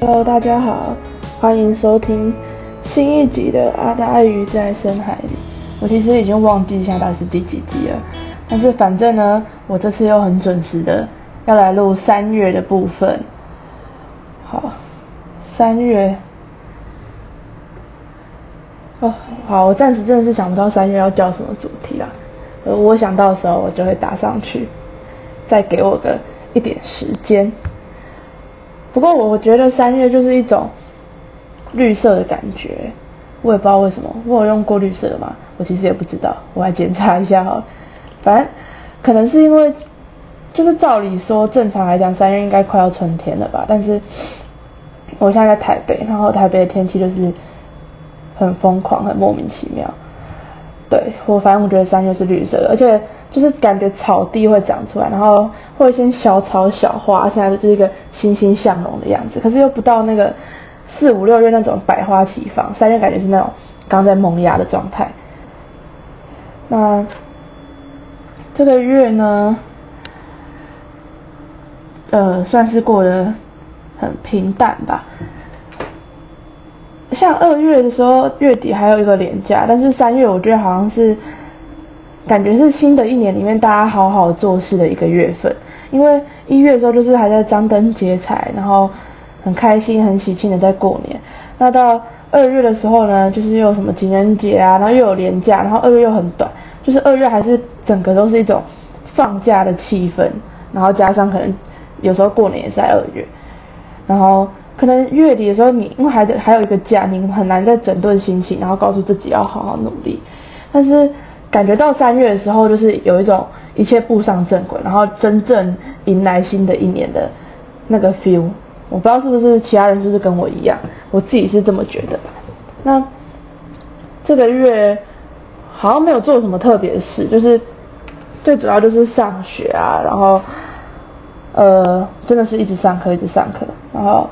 Hello，大家好，欢迎收听新一集的《阿达鱼在深海里》。我其实已经忘记现在是第几集了，但是反正呢，我这次又很准时的要来录三月的部分。好，三月，哦，好，我暂时真的是想不到三月要叫什么主题啦。呃，我想到的时候我就会打上去，再给我个一点时间。不过我觉得三月就是一种绿色的感觉，我也不知道为什么。我有用过绿色的吗？我其实也不知道，我来检查一下哈。反正可能是因为，就是照理说正常来讲三月应该快要春天了吧，但是我现在在台北，然后台北的天气就是很疯狂，很莫名其妙。对我反正我觉得三月是绿色的，而且就是感觉草地会长出来，然后会一些小草小花，现在就是一个欣欣向荣的样子。可是又不到那个四五六月那种百花齐放，三月感觉是那种刚在萌芽的状态。那这个月呢，呃，算是过得很平淡吧。像二月的时候，月底还有一个连假，但是三月我觉得好像是感觉是新的一年里面大家好好做事的一个月份，因为一月的时候就是还在张灯结彩，然后很开心很喜庆的在过年。那到二月的时候呢，就是又有什么情人节啊，然后又有年假，然后二月又很短，就是二月还是整个都是一种放假的气氛，然后加上可能有时候过年也是在二月，然后。可能月底的时候，你因为还还有一个假，你很难再整顿心情，然后告诉自己要好好努力。但是感觉到三月的时候，就是有一种一切步上正轨，然后真正迎来新的一年的那个 feel。我不知道是不是其他人是不是跟我一样，我自己是这么觉得。那这个月好像没有做什么特别的事，就是最主要就是上学啊，然后呃，真的是一直上课，一直上课，然后。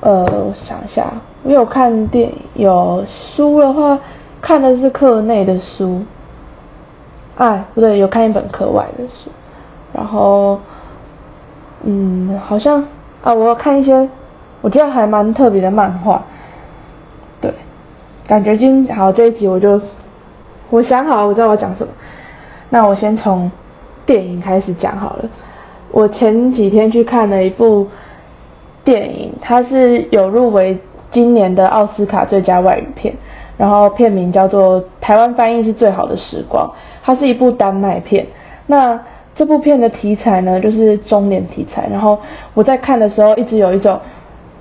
呃，我想一下，我有看电影，有书的话，看的是课内的书。哎，不对，有看一本课外的书。然后，嗯，好像啊，我要看一些，我觉得还蛮特别的漫画。对，感觉今好这一集我就，我想好我知道我讲什么。那我先从电影开始讲好了。我前几天去看了一部。电影它是有入围今年的奥斯卡最佳外语片，然后片名叫做台湾翻译是最好的时光，它是一部丹麦片。那这部片的题材呢，就是中年题材。然后我在看的时候，一直有一种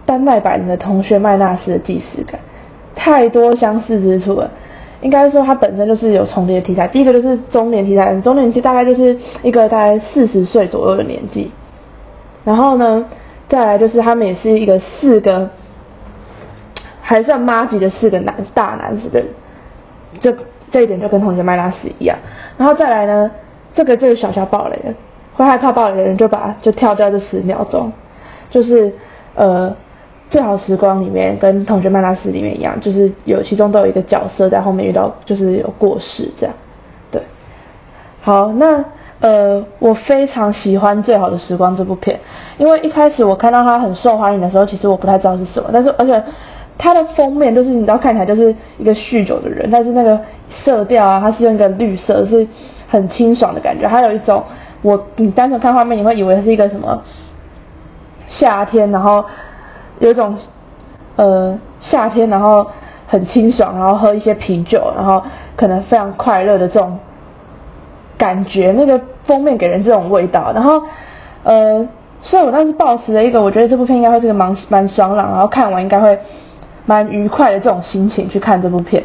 丹麦版的同学麦纳斯的既视感，太多相似之处了。应该说它本身就是有重叠的题材。第一个就是中年题材，中年期大概就是一个大概四十岁左右的年纪，然后呢？再来就是他们也是一个四个还算妈级的四个男大男人，这这一点就跟同学麦拉斯一样。然后再来呢，这个就是小小暴雷了，会害怕暴雷的人就把就跳掉这十秒钟，就是呃最好时光里面跟同学麦拉斯里面一样，就是有其中都有一个角色在后面遇到就是有过世这样，对，好那。呃，我非常喜欢《最好的时光》这部片，因为一开始我看到它很受欢迎的时候，其实我不太知道是什么，但是而且它的封面就是你知道看起来就是一个酗酒的人，但是那个色调啊，它是用一个绿色，是很清爽的感觉，还有一种我你单纯看画面你会以为是一个什么夏天，然后有一种呃夏天，然后很清爽，然后喝一些啤酒，然后可能非常快乐的这种感觉，那个。封面给人这种味道，然后，呃，所以我当时抱持了一个，我觉得这部片应该会是个蛮蛮爽朗，然后看完应该会蛮愉快的这种心情去看这部片。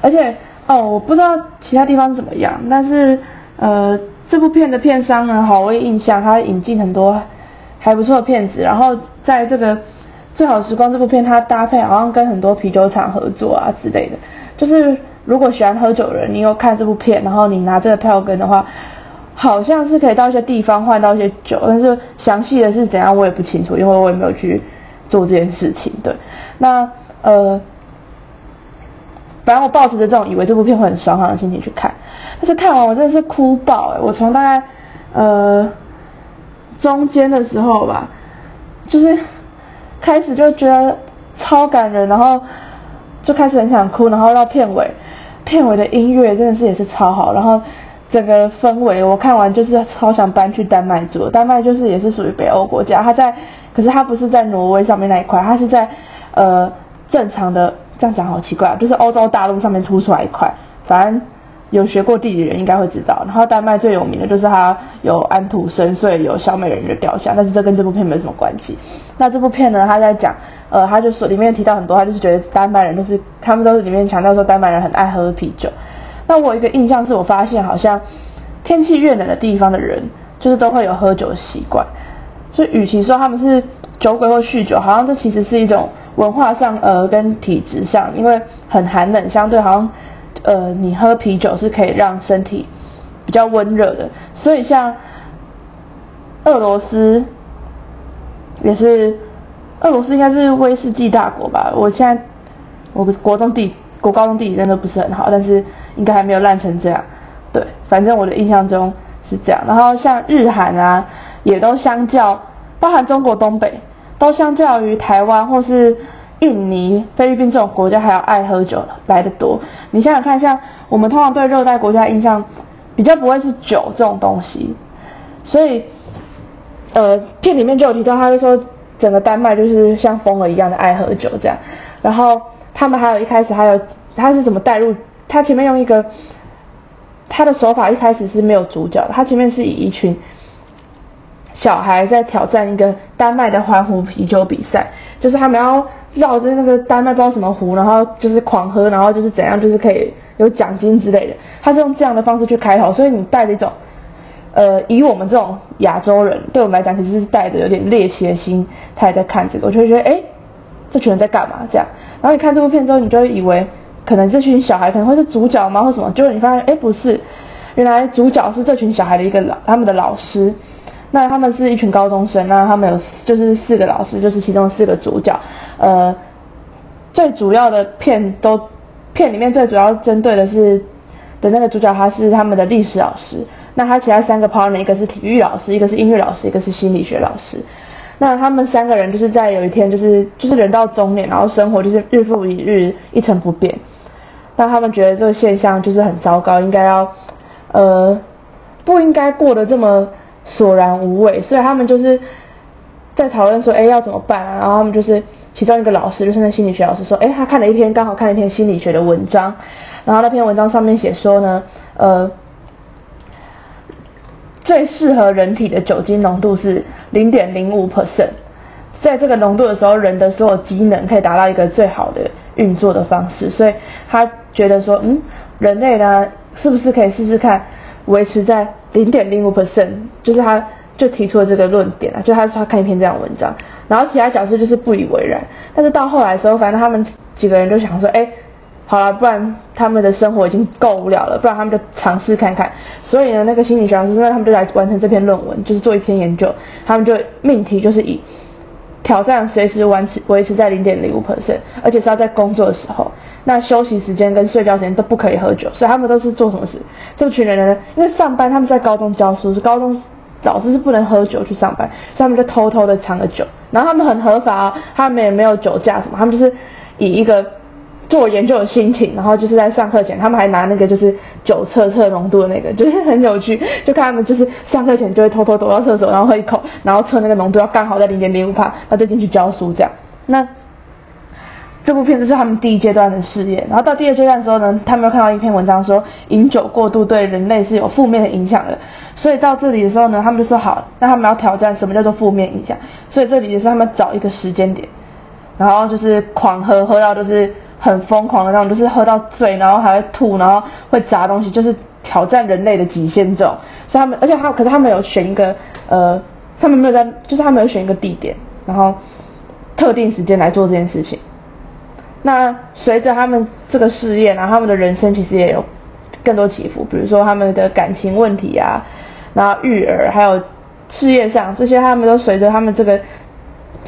而且，哦，我不知道其他地方怎么样，但是，呃，这部片的片商呢，好，我有印象，他引进很多还不错的片子，然后在这个最好时光这部片，它搭配好像跟很多啤酒厂合作啊之类的，就是如果喜欢喝酒的人，你有看这部片，然后你拿这个票根的话。好像是可以到一些地方换到一些酒，但是详细的是怎样我也不清楚，因为我也没有去做这件事情。对，那呃，反正我抱持着这种以为这部片会很爽朗的心情去看，但是看完我真的是哭爆哎！我从大概呃中间的时候吧，就是开始就觉得超感人，然后就开始很想哭，然后到片尾，片尾的音乐真的是也是超好，然后整个氛围我看完就是超想搬去丹麦住，丹麦就是也是属于北欧国家，它在，可是它不是在挪威上面那一块，它是在呃正常的，这样讲好奇怪，就是欧洲大陆上面凸出来一块，反正。有学过地理的人应该会知道，然后丹麦最有名的就是它有安徒生，所以有小美人鱼的雕像，但是这跟这部片没什么关系。那这部片呢，他在讲，呃，他就说里面提到很多，他就是觉得丹麦人都是，他们都是里面强调说丹麦人很爱喝啤酒。那我有一个印象是我发现好像天气越冷的地方的人，就是都会有喝酒的习惯。所以与其说他们是酒鬼或酗酒，好像这其实是一种文化上呃跟体质上，因为很寒冷，相对好像。呃，你喝啤酒是可以让身体比较温热的，所以像俄罗斯也是，俄罗斯应该是威士忌大国吧？我现在我国中地国高中地理真的不是很好，但是应该还没有烂成这样。对，反正我的印象中是这样。然后像日韩啊，也都相较，包含中国东北，都相较于台湾或是。印尼、菲律宾这种国家还要爱喝酒来的多。你想想看，像我们通常对热带国家印象比较不会是酒这种东西，所以呃片里面就有提到，他就说整个丹麦就是像疯了一样的爱喝酒这样。然后他们还有一开始还有他是怎么带入？他前面用一个他的手法一开始是没有主角的，他前面是以一群小孩在挑战一个丹麦的环湖啤酒比赛，就是他们要。绕着那个丹麦不知道什么湖，然后就是狂喝，然后就是怎样，就是可以有奖金之类的。他是用这样的方式去开头，所以你带着一种，呃，以我们这种亚洲人，对我们来讲其实是带着有点猎奇的心，他也在看这个，我就会觉得，哎，这群人在干嘛？这样，然后你看这部片之后，你就会以为可能这群小孩可能会是主角吗，或什么？结果你发现，哎，不是，原来主角是这群小孩的一个老，他们的老师。那他们是一群高中生，那他们有就是四个老师，就是其中四个主角。呃，最主要的片都片里面最主要针对的是的那个主角，他是他们的历史老师。那他其他三个 partner，一个是体育老师，一个是音乐老师，一个是心理学老师。那他们三个人就是在有一天就是就是人到中年，然后生活就是日复一日一成不变。那他们觉得这个现象就是很糟糕，应该要呃不应该过得这么。索然无味，所以他们就是在讨论说，哎，要怎么办啊？然后他们就是其中一个老师，就是那心理学老师说，哎，他看了一篇，刚好看了一篇心理学的文章，然后那篇文章上面写说呢，呃，最适合人体的酒精浓度是零点零五 percent，在这个浓度的时候，人的所有机能可以达到一个最好的运作的方式，所以他觉得说，嗯，人类呢，是不是可以试试看？维持在零点零五 percent，就是他就提出了这个论点啊，就他说他看一篇这样文章，然后其他角色就是不以为然，但是到后来之后，反正他们几个人就想说，哎，好了，不然他们的生活已经够无聊了，不然他们就尝试看看，所以呢，那个心理学老师，那他们就来完成这篇论文，就是做一篇研究，他们就命题就是以。挑战随时维持维持在零点零五 percent，而且是要在工作的时候，那休息时间跟睡觉时间都不可以喝酒，所以他们都是做什么事？这群人呢，因为上班他们在高中教书，是高中老师是不能喝酒去上班，所以他们就偷偷的藏了酒，然后他们很合法，他们也没有酒驾什么，他们就是以一个。做研究的心情，然后就是在上课前，他们还拿那个就是酒测测浓度的那个，就是很有趣，就看他们就是上课前就会偷偷躲到厕所，然后喝一口，然后测那个浓度要刚好在零点零五帕，然后再进去教书这样。那这部片子是他们第一阶段的试验，然后到第二阶段的时候呢，他们又看到一篇文章说饮酒过度对人类是有负面的影响的，所以到这里的时候呢，他们就说好，那他们要挑战什么叫做负面影响，所以这里也是他们找一个时间点，然后就是狂喝，喝到就是。很疯狂的那种，就是喝到醉，然后还会吐，然后会砸东西，就是挑战人类的极限这种。所以他们，而且他，可是他们有选一个，呃，他们没有在，就是他们有选一个地点，然后特定时间来做这件事情。那随着他们这个试验，然后他们的人生其实也有更多起伏，比如说他们的感情问题啊，然后育儿，还有事业上这些，他们都随着他们这个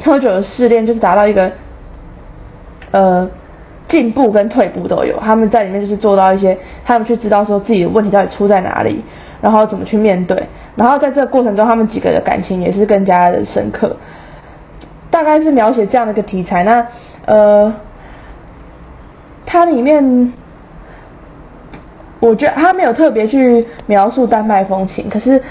喝酒的试炼，就是达到一个，呃。进步跟退步都有，他们在里面就是做到一些，他们去知道说自己的问题到底出在哪里，然后怎么去面对，然后在这个过程中，他们几个的感情也是更加的深刻。大概是描写这样的一个题材。那呃，它里面我觉得它没有特别去描述丹麦风情，可是。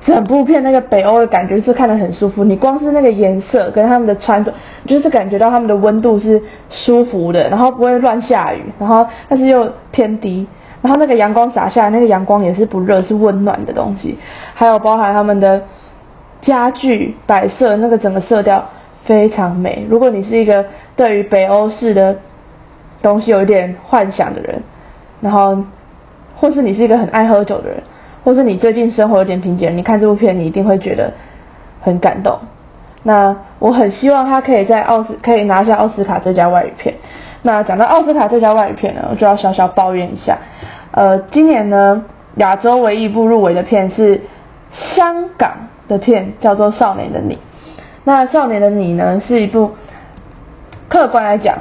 整部片那个北欧的感觉是看得很舒服，你光是那个颜色跟他们的穿着，就是感觉到他们的温度是舒服的，然后不会乱下雨，然后但是又偏低，然后那个阳光洒下来，那个阳光也是不热，是温暖的东西，还有包含他们的家具摆设，那个整个色调非常美。如果你是一个对于北欧式的东西有一点幻想的人，然后或是你是一个很爱喝酒的人。或是你最近生活有点贫瘠，你看这部片，你一定会觉得很感动。那我很希望他可以在奥斯可以拿下奥斯卡最佳外语片。那讲到奥斯卡最佳外语片呢，我就要小小抱怨一下。呃，今年呢，亚洲唯一一部入围的片是香港的片，叫做《少年的你》。那《少年的你》呢，是一部客观来讲，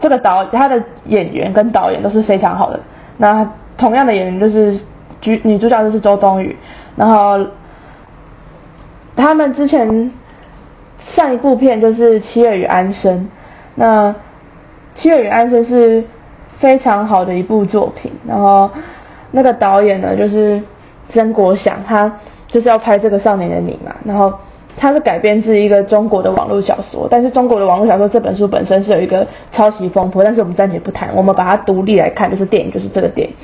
这个导他的演员跟导演都是非常好的。那同样的演员就是女女主角就是周冬雨，然后他们之前上一部片就是《七月与安生》，那《七月与安生》是非常好的一部作品，然后那个导演呢就是曾国祥，他就是要拍这个《少年的你》嘛，然后他是改编自一个中国的网络小说，但是中国的网络小说这本书本身是有一个抄袭风波，但是我们暂且不谈，我们把它独立来看，就是电影就是这个电影。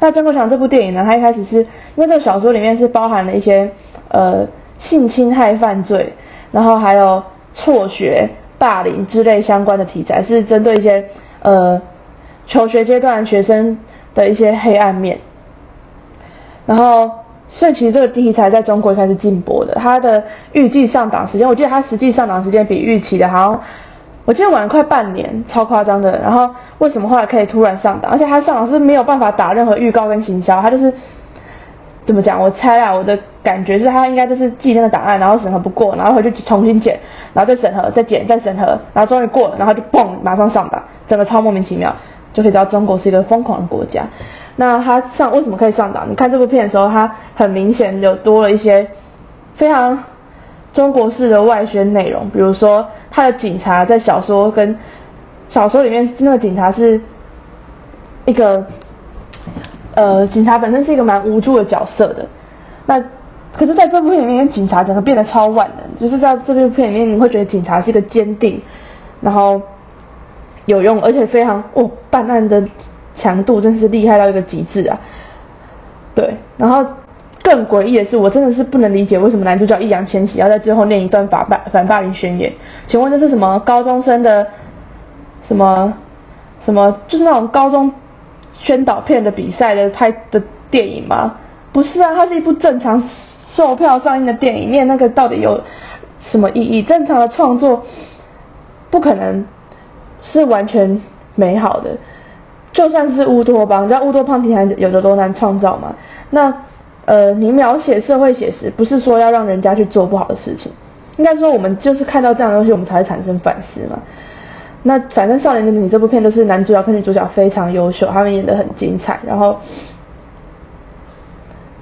那曾国祥这部电影呢？它一开始是因为这个小说里面是包含了一些呃性侵害犯罪，然后还有辍学、霸凌之类相关的题材，是针对一些呃求学阶段学生的一些黑暗面。然后，所以其实这个题材在中国开始禁播的，它的预计上档时间，我记得它实际上档时间比预期的好像。我记得晚了快半年，超夸张的。然后为什么后来可以突然上档？而且他上档是没有办法打任何预告跟行销，他就是怎么讲？我猜啊，我的感觉是他应该就是寄那个档案，然后审核不过，然后回去重新剪，然后再审核，再剪，再审核，然后终于过了，然后就嘣，马上上档，整个超莫名其妙，就可以知道中国是一个疯狂的国家。那他上为什么可以上档？你看这部片的时候，他很明显有多了一些非常。中国式的外宣内容，比如说他的警察在小说跟小说里面，那个警察是一个呃，警察本身是一个蛮无助的角色的。那可是在这部片里面，警察整个变得超万能，就是在这部片里面，你会觉得警察是一个坚定，然后有用，而且非常哦，办案的强度真是厉害到一个极致啊。对，然后。更诡异的是，我真的是不能理解为什么男主角易烊千玺要在最后念一段反霸反霸凌宣言？请问这是什么高中生的什么什么？就是那种高中宣导片的比赛的拍的电影吗？不是啊，它是一部正常售票上映的电影，念那个到底有什么意义？正常的创作不可能是完全美好的，就算是乌托邦，你知道乌托邦题材有的多难创造吗？那。呃，你描写社会写实，不是说要让人家去做不好的事情，应该说我们就是看到这样的东西，我们才会产生反思嘛。那反正《少年的你》这部片都是男主角跟女主角非常优秀，他们演得很精彩，然后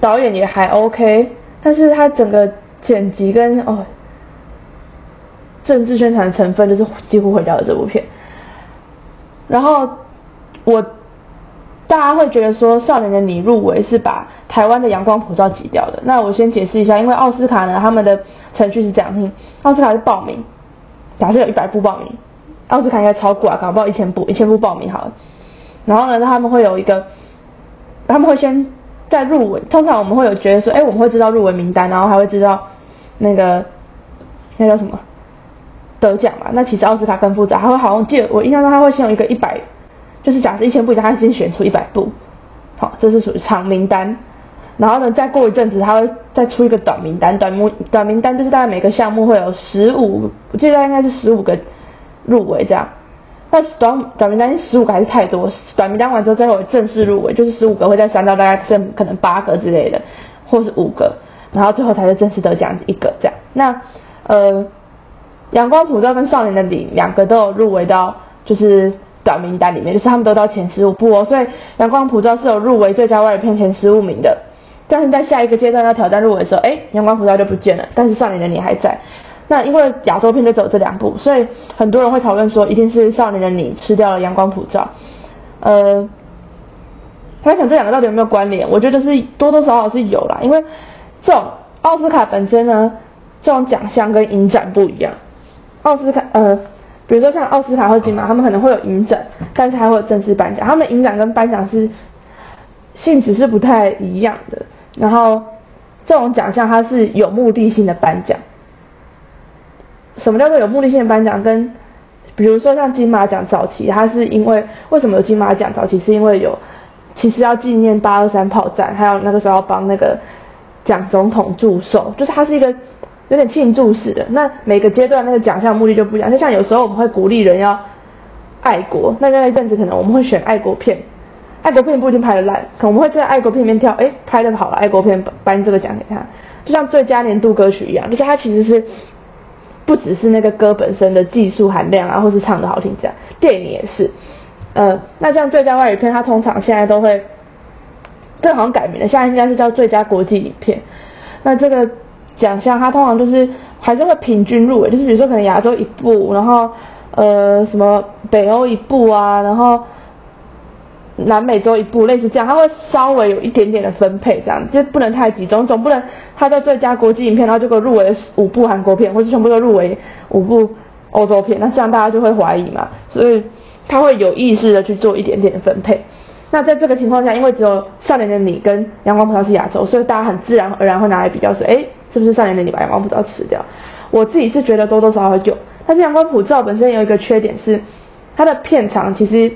导演也还 OK，但是他整个剪辑跟哦政治宣传的成分就是几乎毁掉了这部片。然后我。大家会觉得说《少年的你》入围是把台湾的阳光普照挤掉的。那我先解释一下，因为奥斯卡呢，他们的程序是这样：，奥斯卡是报名，假设有一百部报名，奥斯卡应该超过啊，搞不好一千部，一千部报名好了。然后呢，他们会有一个，他们会先在入围，通常我们会有觉得说，哎，我们会知道入围名单，然后还会知道那个那叫什么得奖嘛。那其实奥斯卡更复杂，他会好像记得我印象中他会先有一个一百。就是假设一千部，他先选出一百部，好，这是属于长名单。然后呢，再过一阵子，他会再出一个短名单。短名短名单就是大概每个项目会有十五，我记得应该是十五个入围这样。那短短名单十五个还是太多？短名单完之后，最后正式入围就是十五个，会再删到大概剩可能八个之类的，或是五个，然后最后才是正式得奖一个这样。那呃，阳光普照跟少年的你两个都有入围到，就是。短名单里面，就是他们都到前十五部哦，所以《阳光普照》是有入围最佳外语片前十五名的。但是在下一个阶段要挑战入围的时候，哎，《阳光普照》就不见了，但是《少年的你》还在。那因为亚洲片就只有这两部，所以很多人会讨论说，一定是少年的你吃掉了阳光普照。呃，我想这两个到底有没有关联？我觉得是多多少少是有啦，因为这种奥斯卡本身呢，这种奖项跟影展不一样。奥斯卡呃，比如说像奥斯卡或金马，他们可能会有影展，但是还会有正式颁奖。他们影展跟颁奖是性质是不太一样的。然后这种奖项它是有目的性的颁奖。什么叫做有目的性的颁奖？跟比如说像金马奖早期，它是因为为什么有金马奖早期？是因为有其实要纪念八二三炮战，还有那个时候要帮那个蒋总统祝寿，就是它是一个有点庆祝式的。那每个阶段那个奖项目的就不一样。就像有时候我们会鼓励人要爱国，那那一阵子可能我们会选爱国片，爱国片不一定拍的烂，可能我们会在爱国片里面挑，哎，拍的好了，爱国片颁这个奖给他，就像最佳年度歌曲一样，就是它其实是。不只是那个歌本身的技术含量啊，或是唱的好听这样，电影也是。呃，那像最佳外语片，它通常现在都会，这好像改名了，现在应该是叫最佳国际影片。那这个奖项它通常就是还是会平均入围，就是比如说可能亚洲一部，然后呃什么北欧一部啊，然后。南美洲一部类似这样，它会稍微有一点点的分配，这样就不能太集中，总不能它在最佳国际影片，然后结果入围五部韩国片，或是全部都入围五部欧洲片，那这样大家就会怀疑嘛，所以他会有意识的去做一点点的分配。那在这个情况下，因为只有少年的你跟阳光普照是亚洲，所以大家很自然而然会拿来比较说，哎，是不是少年的你把阳光普照吃掉？我自己是觉得多多少少有，但是阳光普照本身有一个缺点是，它的片长其实。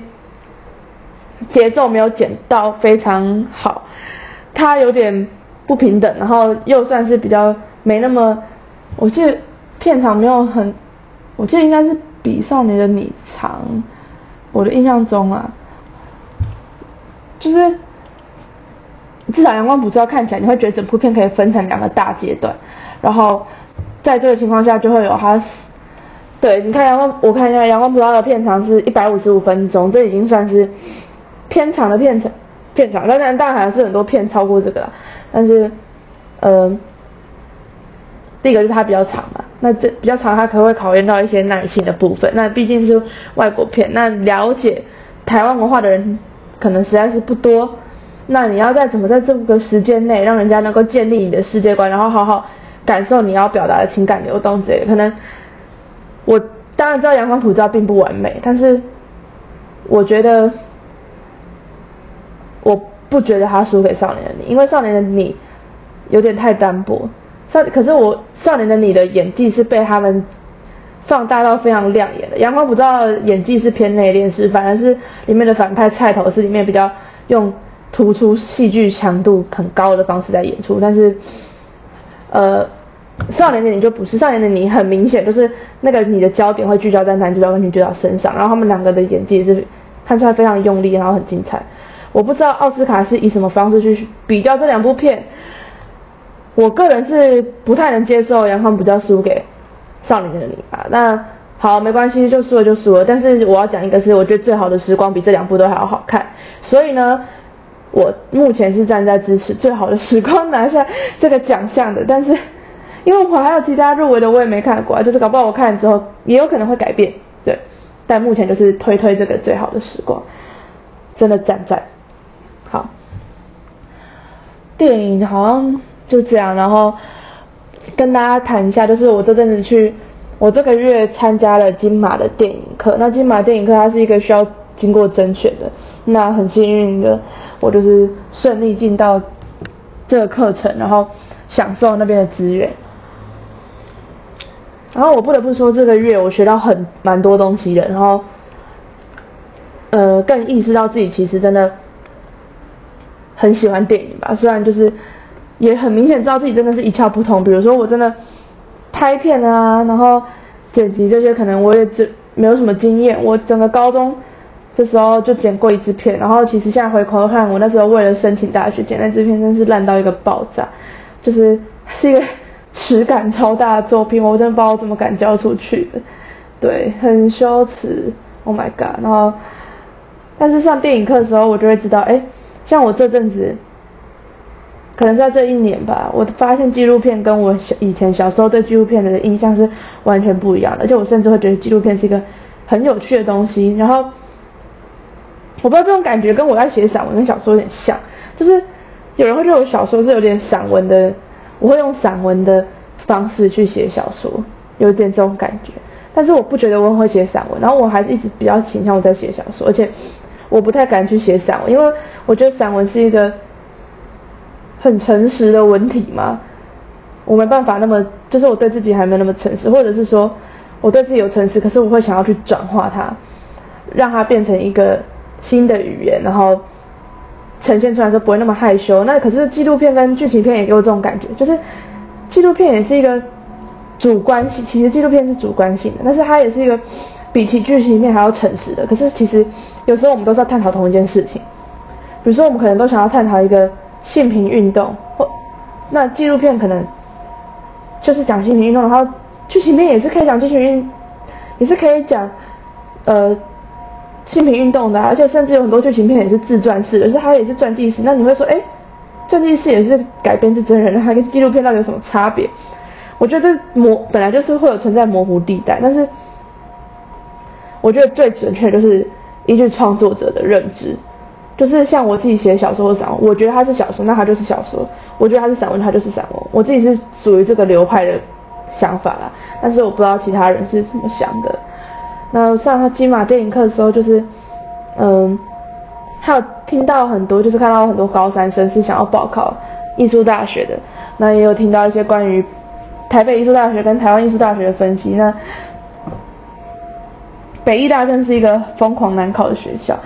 节奏没有剪到非常好，它有点不平等，然后又算是比较没那么，我记得片长没有很，我记得应该是比少年的你长，我的印象中啊，就是至少阳光普照看起来你会觉得整部片可以分成两个大阶段，然后在这个情况下就会有它，对，你看阳光，我看一下阳光普照的片长是一百五十五分钟，这已经算是。偏长的片长，片长，当然当然还是很多片超过这个啦，但是，呃，第一个就是它比较长嘛，那这比较长，它可能会考验到一些耐心的部分。那毕竟是外国片，那了解台湾文化的人可能实在是不多。那你要在怎么在这个时间内让人家能够建立你的世界观，然后好好感受你要表达的情感流动之类的，可能我当然知道《阳光普照》并不完美，但是我觉得。我不觉得他输给少年的你，因为少年的你有点太单薄。少可是我少年的你的演技是被他们放大到非常亮眼的。阳光普照演技是偏内敛式，反而是里面的反派菜头是里面比较用突出戏剧强度很高的方式在演出。但是，呃，少年的你就不是少年的你，很明显就是那个你的焦点会聚焦在男主角跟女主角身上，然后他们两个的演技也是看出来非常用力，然后很精彩。我不知道奥斯卡是以什么方式去比较这两部片，我个人是不太能接受《阳光普照》输给《少年的你》啊。那好，没关系，就输了就输了。但是我要讲一个，是我觉得最好的时光比这两部都还要好看。所以呢，我目前是站在支持最好的时光拿下这个奖项的。但是因为我还有其他入围的，我也没看过，就是搞不好我看了之后也有可能会改变。对，但目前就是推推这个最好的时光，真的赞赞。好，电影好像就这样，然后跟大家谈一下，就是我这阵子去，我这个月参加了金马的电影课。那金马电影课它是一个需要经过甄选的，那很幸运的，我就是顺利进到这个课程，然后享受那边的资源。然后我不得不说，这个月我学到很蛮多东西的，然后呃，更意识到自己其实真的。很喜欢电影吧，虽然就是也很明显知道自己真的是一窍不通。比如说我真的拍片啊，然后剪辑这些，可能我也就没有什么经验。我整个高中的时候就剪过一支片，然后其实现在回头看，我那时候为了申请大学剪那支片，真是烂到一个爆炸，就是是一个 耻感超大的作品，我真的不知道我怎么敢交出去的，对，很羞耻，Oh my god。然后但是上电影课的时候，我就会知道，哎。像我这阵子可能在这一年吧，我发现纪录片跟我以前小时候对纪录片的印象是完全不一样的，而且我甚至会觉得纪录片是一个很有趣的东西。然后我不知道这种感觉跟我在写散文跟小说有点像，就是有人会觉得我小说是有点散文的，我会用散文的方式去写小说，有点这种感觉。但是我不觉得我会写散文，然后我还是一直比较倾向我在写小说，而且我不太敢去写散文，因为我觉得散文是一个很诚实的文体嘛，我没办法那么，就是我对自己还没那么诚实，或者是说我对自己有诚实，可是我会想要去转化它，让它变成一个新的语言，然后呈现出来时候不会那么害羞。那可是纪录片跟剧情片也给我这种感觉，就是纪录片也是一个。主观性其实纪录片是主观性的，但是它也是一个比起剧情片还要诚实的。可是其实有时候我们都是要探讨同一件事情，比如说我们可能都想要探讨一个性平运动，或那纪录片可能就是讲性平运动，然后剧情片也是可以讲性平运，也是可以讲呃性平运动的，而且甚至有很多剧情片也是自传式的，是它也是传记式。那你会说，哎，传记式也是改编自真人，它跟纪录片到底有什么差别？我觉得模本来就是会有存在模糊地带，但是我觉得最准确就是依据创作者的认知，就是像我自己写小说或散文，我觉得它是小说，那它就是小说；我觉得它是散文，它就是散文。我自己是属于这个流派的想法啦，但是我不知道其他人是怎么想的。那上金马电影课的时候，就是嗯，还有听到很多，就是看到很多高三生是想要报考艺术大学的，那也有听到一些关于。台北艺术大学跟台湾艺术大学的分析，那北艺大更是一个疯狂难考的学校。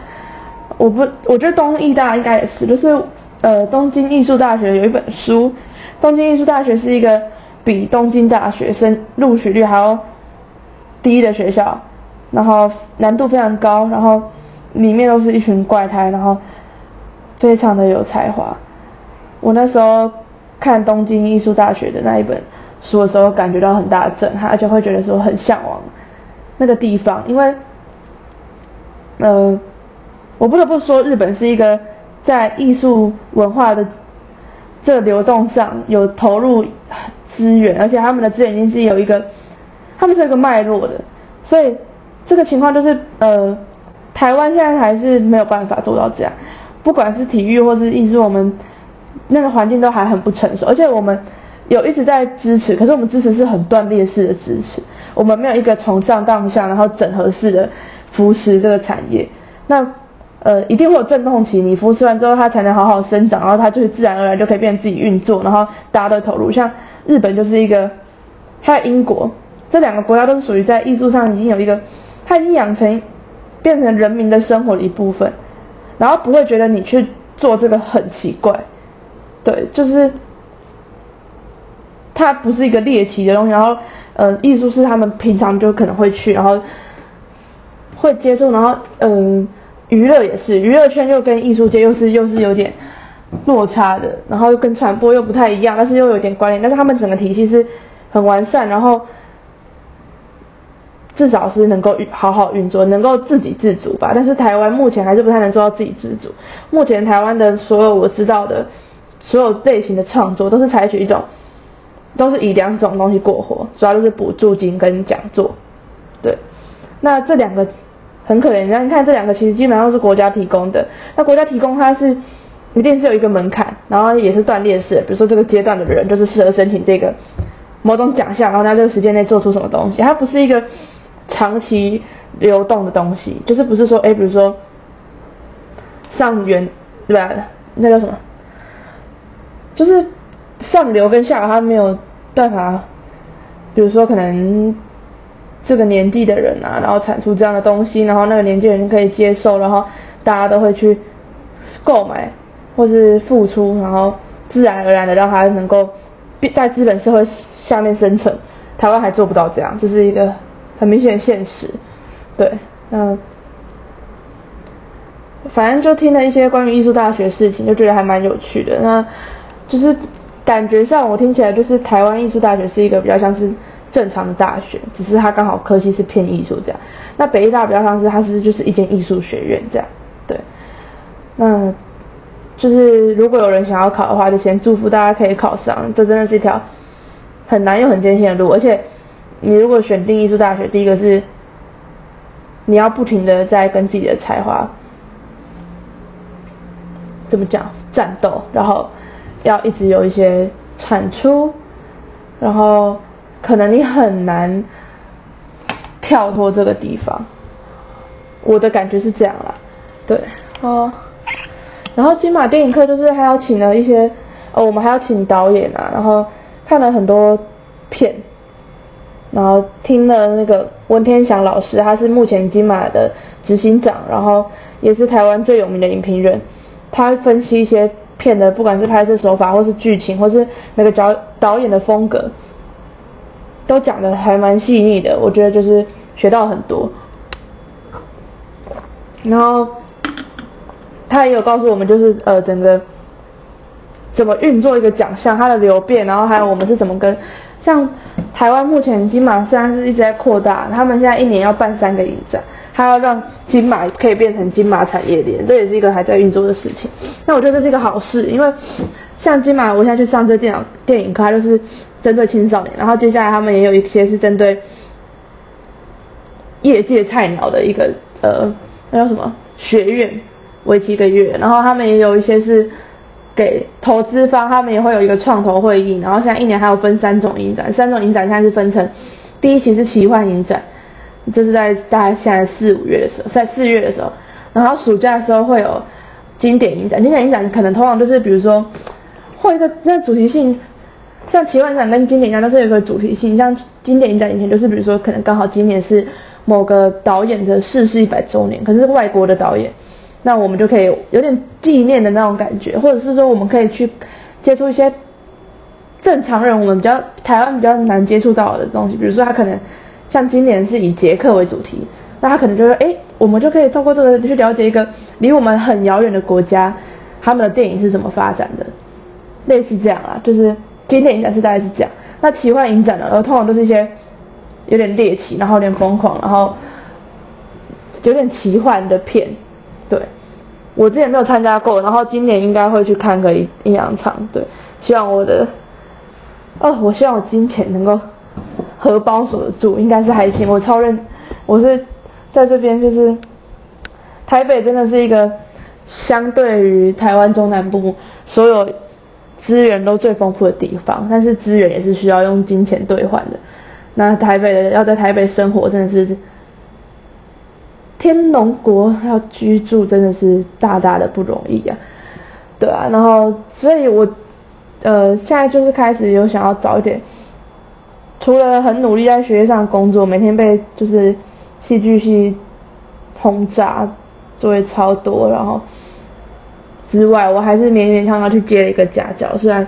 我不，我觉得东艺大应该也是，就是呃，东京艺术大学有一本书，东京艺术大学是一个比东京大学生录取率还要低的学校，然后难度非常高，然后里面都是一群怪胎，然后非常的有才华。我那时候看东京艺术大学的那一本。书的时候感觉到很大的震撼，而且会觉得说很向往那个地方，因为，呃，我不得不说，日本是一个在艺术文化的这流动上有投入资源，而且他们的资源已经是有一个，他们是一个脉络的，所以这个情况就是呃，台湾现在还是没有办法做到这样，不管是体育或是艺术，我们那个环境都还很不成熟，而且我们。有一直在支持，可是我们支持是很断裂式的支持，我们没有一个从上到下然后整合式的扶持这个产业。那呃一定会有震动期，你扶持完之后它才能好好生长，然后它就是自然而然就可以变成自己运作，然后大家都投入。像日本就是一个，还有英国，这两个国家都是属于在艺术上已经有一个，它已经养成变成人民的生活的一部分，然后不会觉得你去做这个很奇怪，对，就是。它不是一个猎奇的东西，然后，呃，艺术是他们平常就可能会去，然后会接触，然后，嗯，娱乐也是，娱乐圈又跟艺术界又是又是有点落差的，然后又跟传播又不太一样，但是又有点关联，但是他们整个体系是很完善，然后至少是能够好好运作，能够自给自足吧。但是台湾目前还是不太能做到自给自足。目前台湾的所有我知道的所有类型的创作，都是采取一种。都是以两种东西过活，主要就是补助金跟讲座，对。那这两个很可怜，那你看这两个其实基本上是国家提供的。那国家提供它是一定是有一个门槛，然后也是断裂式，比如说这个阶段的人就是适合申请这个某种奖项，然后在这个时间内做出什么东西，它不是一个长期流动的东西，就是不是说哎，比如说上元对吧？那叫什么？就是。上流跟下流，他没有办法，比如说可能这个年纪的人啊，然后产出这样的东西，然后那个年纪人可以接受，然后大家都会去购买或是付出，然后自然而然的让他能够在资本社会下面生存。台湾还做不到这样，这是一个很明显的现实。对，嗯，反正就听了一些关于艺术大学事情，就觉得还蛮有趣的。那就是。感觉上我听起来就是台湾艺术大学是一个比较像是正常的大学，只是它刚好科系是偏艺术这样。那北艺大比较像是它是就是一间艺术学院这样，对。那就是如果有人想要考的话，就先祝福大家可以考上。这真的是一条很难又很艰辛的路，而且你如果选定艺术大学，第一个是你要不停的在跟自己的才华怎么讲战斗，然后要一直有一些产出，然后可能你很难跳脱这个地方。我的感觉是这样啦，对，哦。然后金马电影课就是还要请了一些，哦，我们还要请导演啊，然后看了很多片，然后听了那个温天祥老师，他是目前金马的执行长，然后也是台湾最有名的影评人，他分析一些片的，不管是拍摄手法，或是剧情，或是每个导导演的风格，都讲的还蛮细腻的，我觉得就是学到很多，然后。他也有告诉我们，就是呃整个怎么运作一个奖项，它的流变，然后还有我们是怎么跟像台湾目前金马虽然是一直在扩大，他们现在一年要办三个影展，还要让金马可以变成金马产业链，这也是一个还在运作的事情。那我觉得这是一个好事，因为像金马，我现在去上这电脑电影课，它就是针对青少年，然后接下来他们也有一些是针对业界菜鸟的一个呃那叫什么学院。为期一个月，然后他们也有一些是给投资方，他们也会有一个创投会议，然后现在一年还有分三种影展，三种影展现在是分成，第一期是奇幻影展，这是在大概现在四五月的时候，在四月的时候，然后暑假的时候会有经典影展，经典影展可能通常就是比如说，或一个那主题性，像奇幻影展跟经典影展都是有个主题性，像经典影展以前就是比如说可能刚好今年是某个导演的逝世一百周年，可是外国的导演。那我们就可以有点纪念的那种感觉，或者是说我们可以去接触一些正常人我们比较台湾比较难接触到的东西，比如说他可能像今年是以捷克为主题，那他可能就说，哎，我们就可以透过这个去了解一个离我们很遥远的国家，他们的电影是怎么发展的，类似这样啊，就是经典影展是大概是这样。那奇幻影展呢，然后通常都是一些有点猎奇，然后有点疯狂，然后有点奇幻的片。对，我之前没有参加过，然后今年应该会去看个一一两场。对，希望我的，哦，我希望我金钱能够荷包守得住，应该是还行。我超认，我是在这边，就是台北真的是一个相对于台湾中南部所有资源都最丰富的地方，但是资源也是需要用金钱兑换的。那台北的要在台北生活，真的是。天龙国要居住真的是大大的不容易啊，对啊，然后所以我呃现在就是开始有想要早一点，除了很努力在学业上工作，每天被就是戏剧系轰炸作业超多，然后之外，我还是勉勉强强去接了一个家教，虽然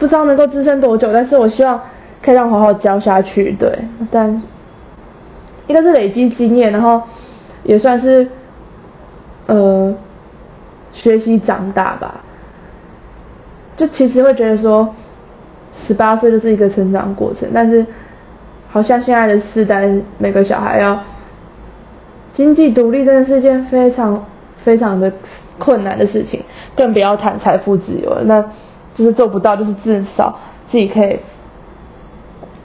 不知道能够支撑多久，但是我希望可以让好好教下去，对，但一个是累积经验，然后。也算是，呃，学习长大吧。就其实会觉得说，十八岁就是一个成长过程，但是好像现在的世代，每个小孩要经济独立，真的是一件非常非常的困难的事情，更不要谈财富自由。那就是做不到，就是至少自己可以，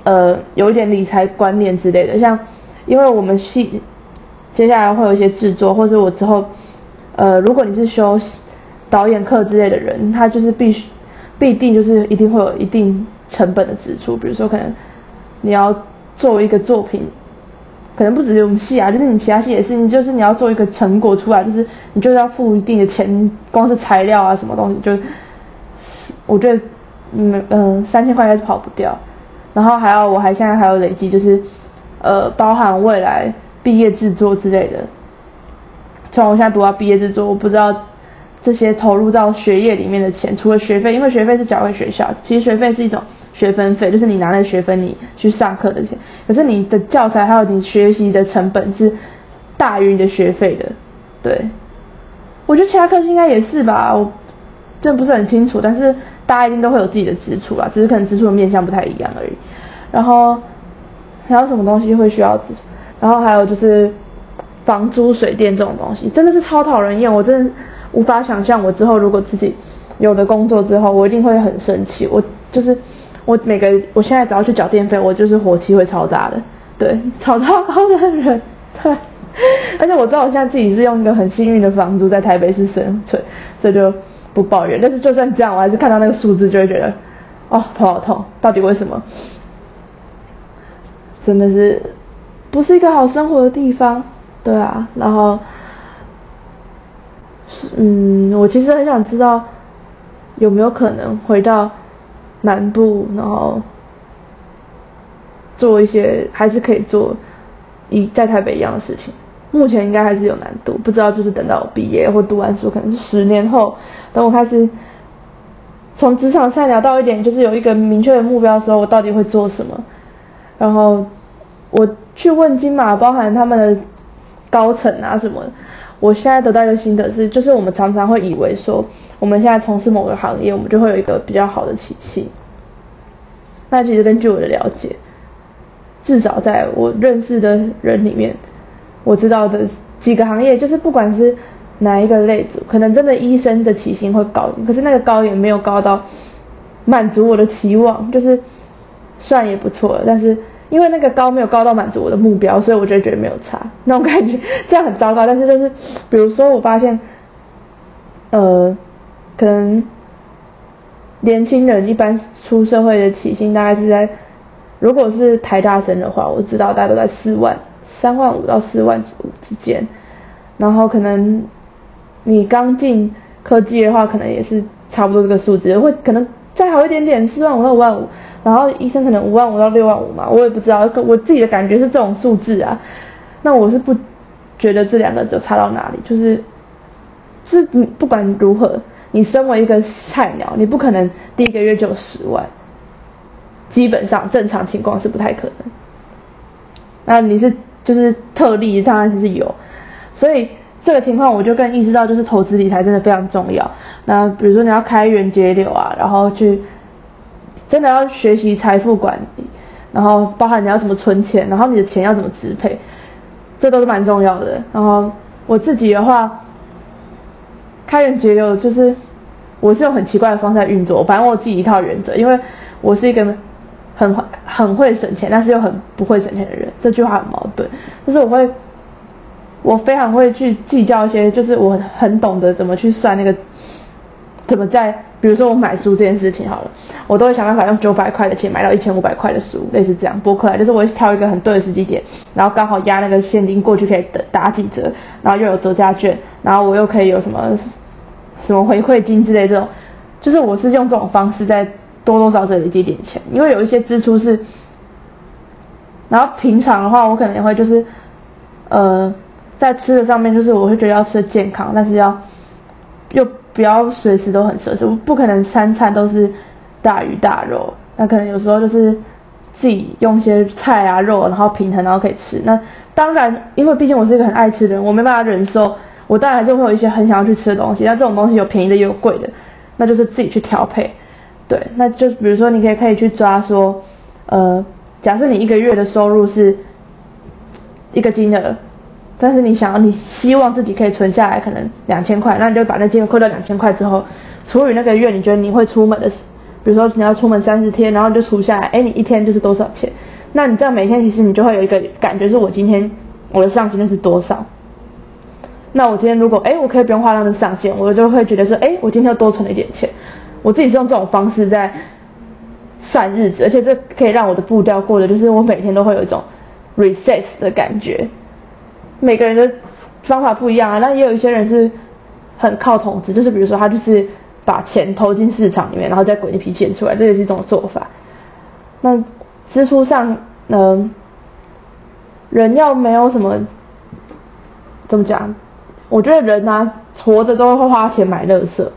呃，有一点理财观念之类的。像，因为我们系。接下来会有一些制作，或者我之后，呃，如果你是修导演课之类的人，他就是必须必定就是一定会有一定成本的支出，比如说可能你要做一个作品，可能不止我们系啊，就是你其他系也是，你就是你要做一个成果出来，就是你就是要付一定的钱，光是材料啊什么东西，就我觉得嗯嗯三千块应该是跑不掉，然后还要我还现在还有累积，就是呃包含未来。毕业制作之类的，从我现在读到毕业制作，我不知道这些投入到学业里面的钱，除了学费，因为学费是缴给学校，其实学费是一种学分费，就是你拿那学分你去上课的钱。可是你的教材还有你学习的成本是大于你的学费的，对。我觉得其他科系应该也是吧，我真不是很清楚，但是大家一定都会有自己的支出啦，只是可能支出的面向不太一样而已。然后还有什么东西会需要支出？然后还有就是房租、水电这种东西，真的是超讨人厌。我真的，无法想象我之后如果自己有了工作之后，我一定会很生气。我就是我每个我现在只要去缴电费，我就是火气会超大的，对，超超高的人，对。而且我知道我现在自己是用一个很幸运的房租在台北市生存，所以就不抱怨。但是就算这样，我还是看到那个数字就会觉得，哦，头好痛，到底为什么？真的是不是一个好生活的地方，对啊，然后嗯，我其实很想知道有没有可能回到南部，然后做一些还是可以做一在台北一样的事情。目前应该还是有难度，不知道就是等到我毕业或读完书，可能是十年后，等我开始从职场菜鸟到一点就是有一个明确的目标的时候，我到底会做什么？然后我去问金马，包含他们的高层啊什么。我现在得到一个心得是，就是我们常常会以为说，我们现在从事某个行业，我们就会有一个比较好的起薪。那其实根据我的了解，至少在我认识的人里面，我知道的几个行业，就是不管是哪一个类组，可能真的医生的起薪会高一点，可是那个高也没有高到满足我的期望，就是算也不错，但是。因为那个高没有高到满足我的目标，所以我就觉得没有差那种感觉，这样很糟糕。但是就是，比如说我发现，呃，可能年轻人一般出社会的起薪大概是在，如果是台大生的话，我知道大家都在四万三万五到四万五之间。然后可能你刚进科技的话，可能也是差不多这个数字，会可能再好一点点，四万五到五万五。然后医生可能五万五到六万五嘛，我也不知道，我自己的感觉是这种数字啊。那我是不觉得这两个就差到哪里，就是就是你不管如何，你身为一个菜鸟，你不可能第一个月就有十万，基本上正常情况是不太可能。那你是就是特例，当然是有，所以这个情况我就更意识到，就是投资理财真的非常重要。那比如说你要开源节流啊，然后去。真的要学习财富管理，然后包含你要怎么存钱，然后你的钱要怎么支配，这都是蛮重要的。然后我自己的话，开源节流就是我是用很奇怪的方式在运作，反正我自己一套原则，因为我是一个很很会省钱，但是又很不会省钱的人。这句话很矛盾，就是我会我非常会去计较一些，就是我很懂得怎么去算那个。怎么在，比如说我买书这件事情好了，我都会想办法用九百块的钱买到一千五百块的书，类似这样。博客来就是我会挑一个很对的时机点，然后刚好压那个现金过去可以打几折，然后又有折价券，然后我又可以有什么什么回馈金之类这种，就是我是用这种方式在多多少少累积点钱，因为有一些支出是，然后平常的话我可能也会就是，呃，在吃的上面就是我会觉得要吃的健康，但是要又。不要随时都很奢侈，我不可能三餐都是大鱼大肉。那可能有时候就是自己用一些菜啊肉，然后平衡，然后可以吃。那当然，因为毕竟我是一个很爱吃的人，我没办法忍受。我当然还是会有一些很想要去吃的东西。那这种东西有便宜的也有贵的，那就是自己去调配。对，那就比如说你可以可以去抓说，呃，假设你一个月的收入是一个金额。但是你想要，你希望自己可以存下来，可能两千块，那你就把那金额扣掉两千块之后，除以那个月，你觉得你会出门的，比如说你要出门三十天，然后你就除下来，哎，你一天就是多少钱？那你这样每天其实你就会有一个感觉，是我今天我的上限是多少？那我今天如果哎，我可以不用花那个上限，我就会觉得说，哎，我今天又多存了一点钱。我自己是用这种方式在算日子，而且这可以让我的步调过得就是我每天都会有一种 reset 的感觉。每个人的方法不一样啊，那也有一些人是很靠投资，就是比如说他就是把钱投进市场里面，然后再滚一批钱出来，这也是一种做法。那支出上，嗯，人要没有什么怎么讲？我觉得人呢，活着都会花钱买乐色，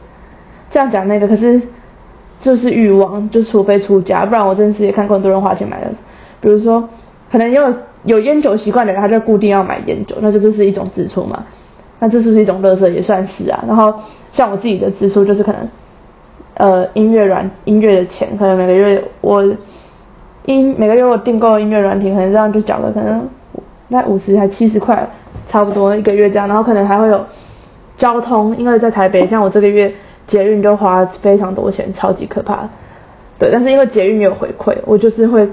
这样讲那个可是就是欲望，就除非出家，不然我真是也看过很多人花钱买乐色，比如说可能因为。有烟酒习惯的人，他就固定要买烟酒，那就这是一种支出嘛？那这是不是一种乐色？也算是啊。然后像我自己的支出，就是可能，呃，音乐软音乐的钱，可能每个月我音每个月我订购音乐软体，可能这样就缴了可能那五十还七十块，差不多一个月这样。然后可能还会有交通，因为在台北，像我这个月捷运就花非常多钱，超级可怕。对，但是因为捷运有回馈，我就是会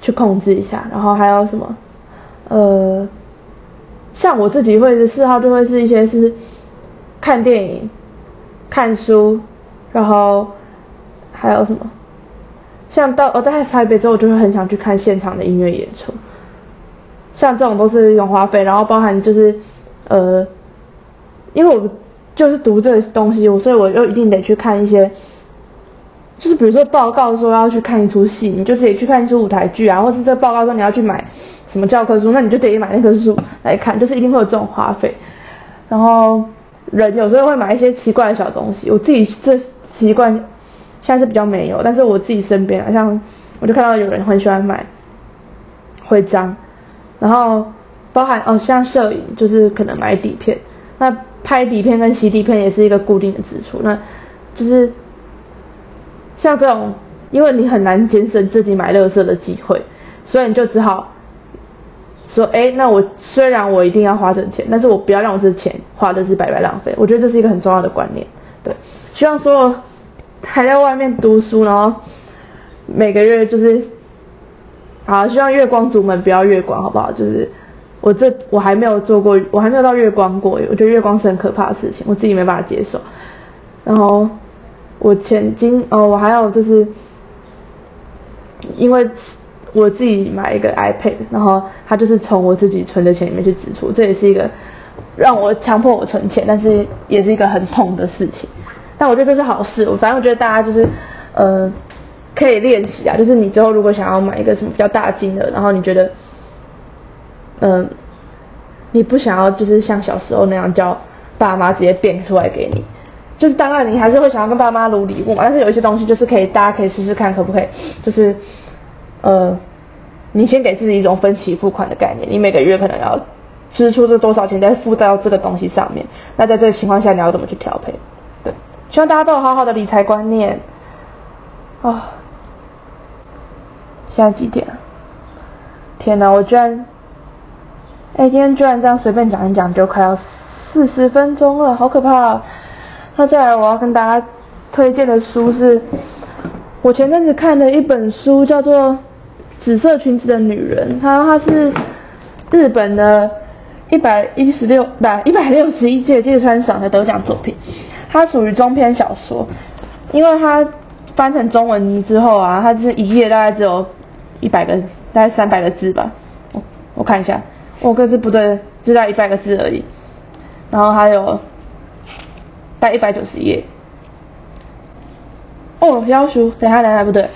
去控制一下。然后还有什么？呃，像我自己会的嗜好就会是一些是看电影、看书，然后还有什么？像到我在台北之后，我就会很想去看现场的音乐演出。像这种都是一种花费，然后包含就是呃，因为我就是读这个东西，我所以我又一定得去看一些。就是比如说报告说要去看一出戏，你就得去看一出舞台剧啊，或是这报告说你要去买什么教科书，那你就得买那个书来看，就是一定会有这种花费。然后人有时候会买一些奇怪的小东西，我自己这习惯现在是比较没有，但是我自己身边好，像我就看到有人很喜欢买徽章，然后包含哦像摄影就是可能买底片，那拍底片跟洗底片也是一个固定的支出，那就是。像这种，因为你很难节省自己买乐色的机会，所以你就只好说，哎，那我虽然我一定要花这钱，但是我不要让我这钱花的是白白浪费。我觉得这是一个很重要的观念。对，希望所有还在外面读书，然后每个月就是，好，希望月光族们不要月光，好不好？就是我这我还没有做过，我还没有到月光过，我觉得月光是很可怕的事情，我自己没办法接受。然后。我前今哦，我还有就是，因为我自己买一个 iPad，然后它就是从我自己存的钱里面去支出，这也是一个让我强迫我存钱，但是也是一个很痛的事情。但我觉得这是好事，我反正我觉得大家就是呃可以练习啊，就是你之后如果想要买一个什么比较大金额，然后你觉得嗯你不想要就是像小时候那样叫爸妈直接变出来给你。就是当然，你还是会想要跟爸妈撸礼物嘛。但是有一些东西就是可以，大家可以试试看，可不可以？就是，呃，你先给自己一种分期付款的概念，你每个月可能要支出这多少钱，再付到这个东西上面。那在这个情况下，你要怎么去调配？对，希望大家都有好好的理财观念。啊，现在几点？天哪，我居然，哎，今天居然这样随便讲一讲就快要四十分钟了，好可怕啊。那再来，我要跟大家推荐的书是，我前阵子看的一本书，叫做《紫色裙子的女人》，它它是日本的一百一十六不一百六十一届芥川赏的得奖作品，它属于中篇小说，因为它翻成中文之后啊，它这一页大概只有一百个，大概三百个字吧，我我看一下，我个字不对，只在一百个字而已，然后还有。带一百九十页，哦，要求等下等下不对，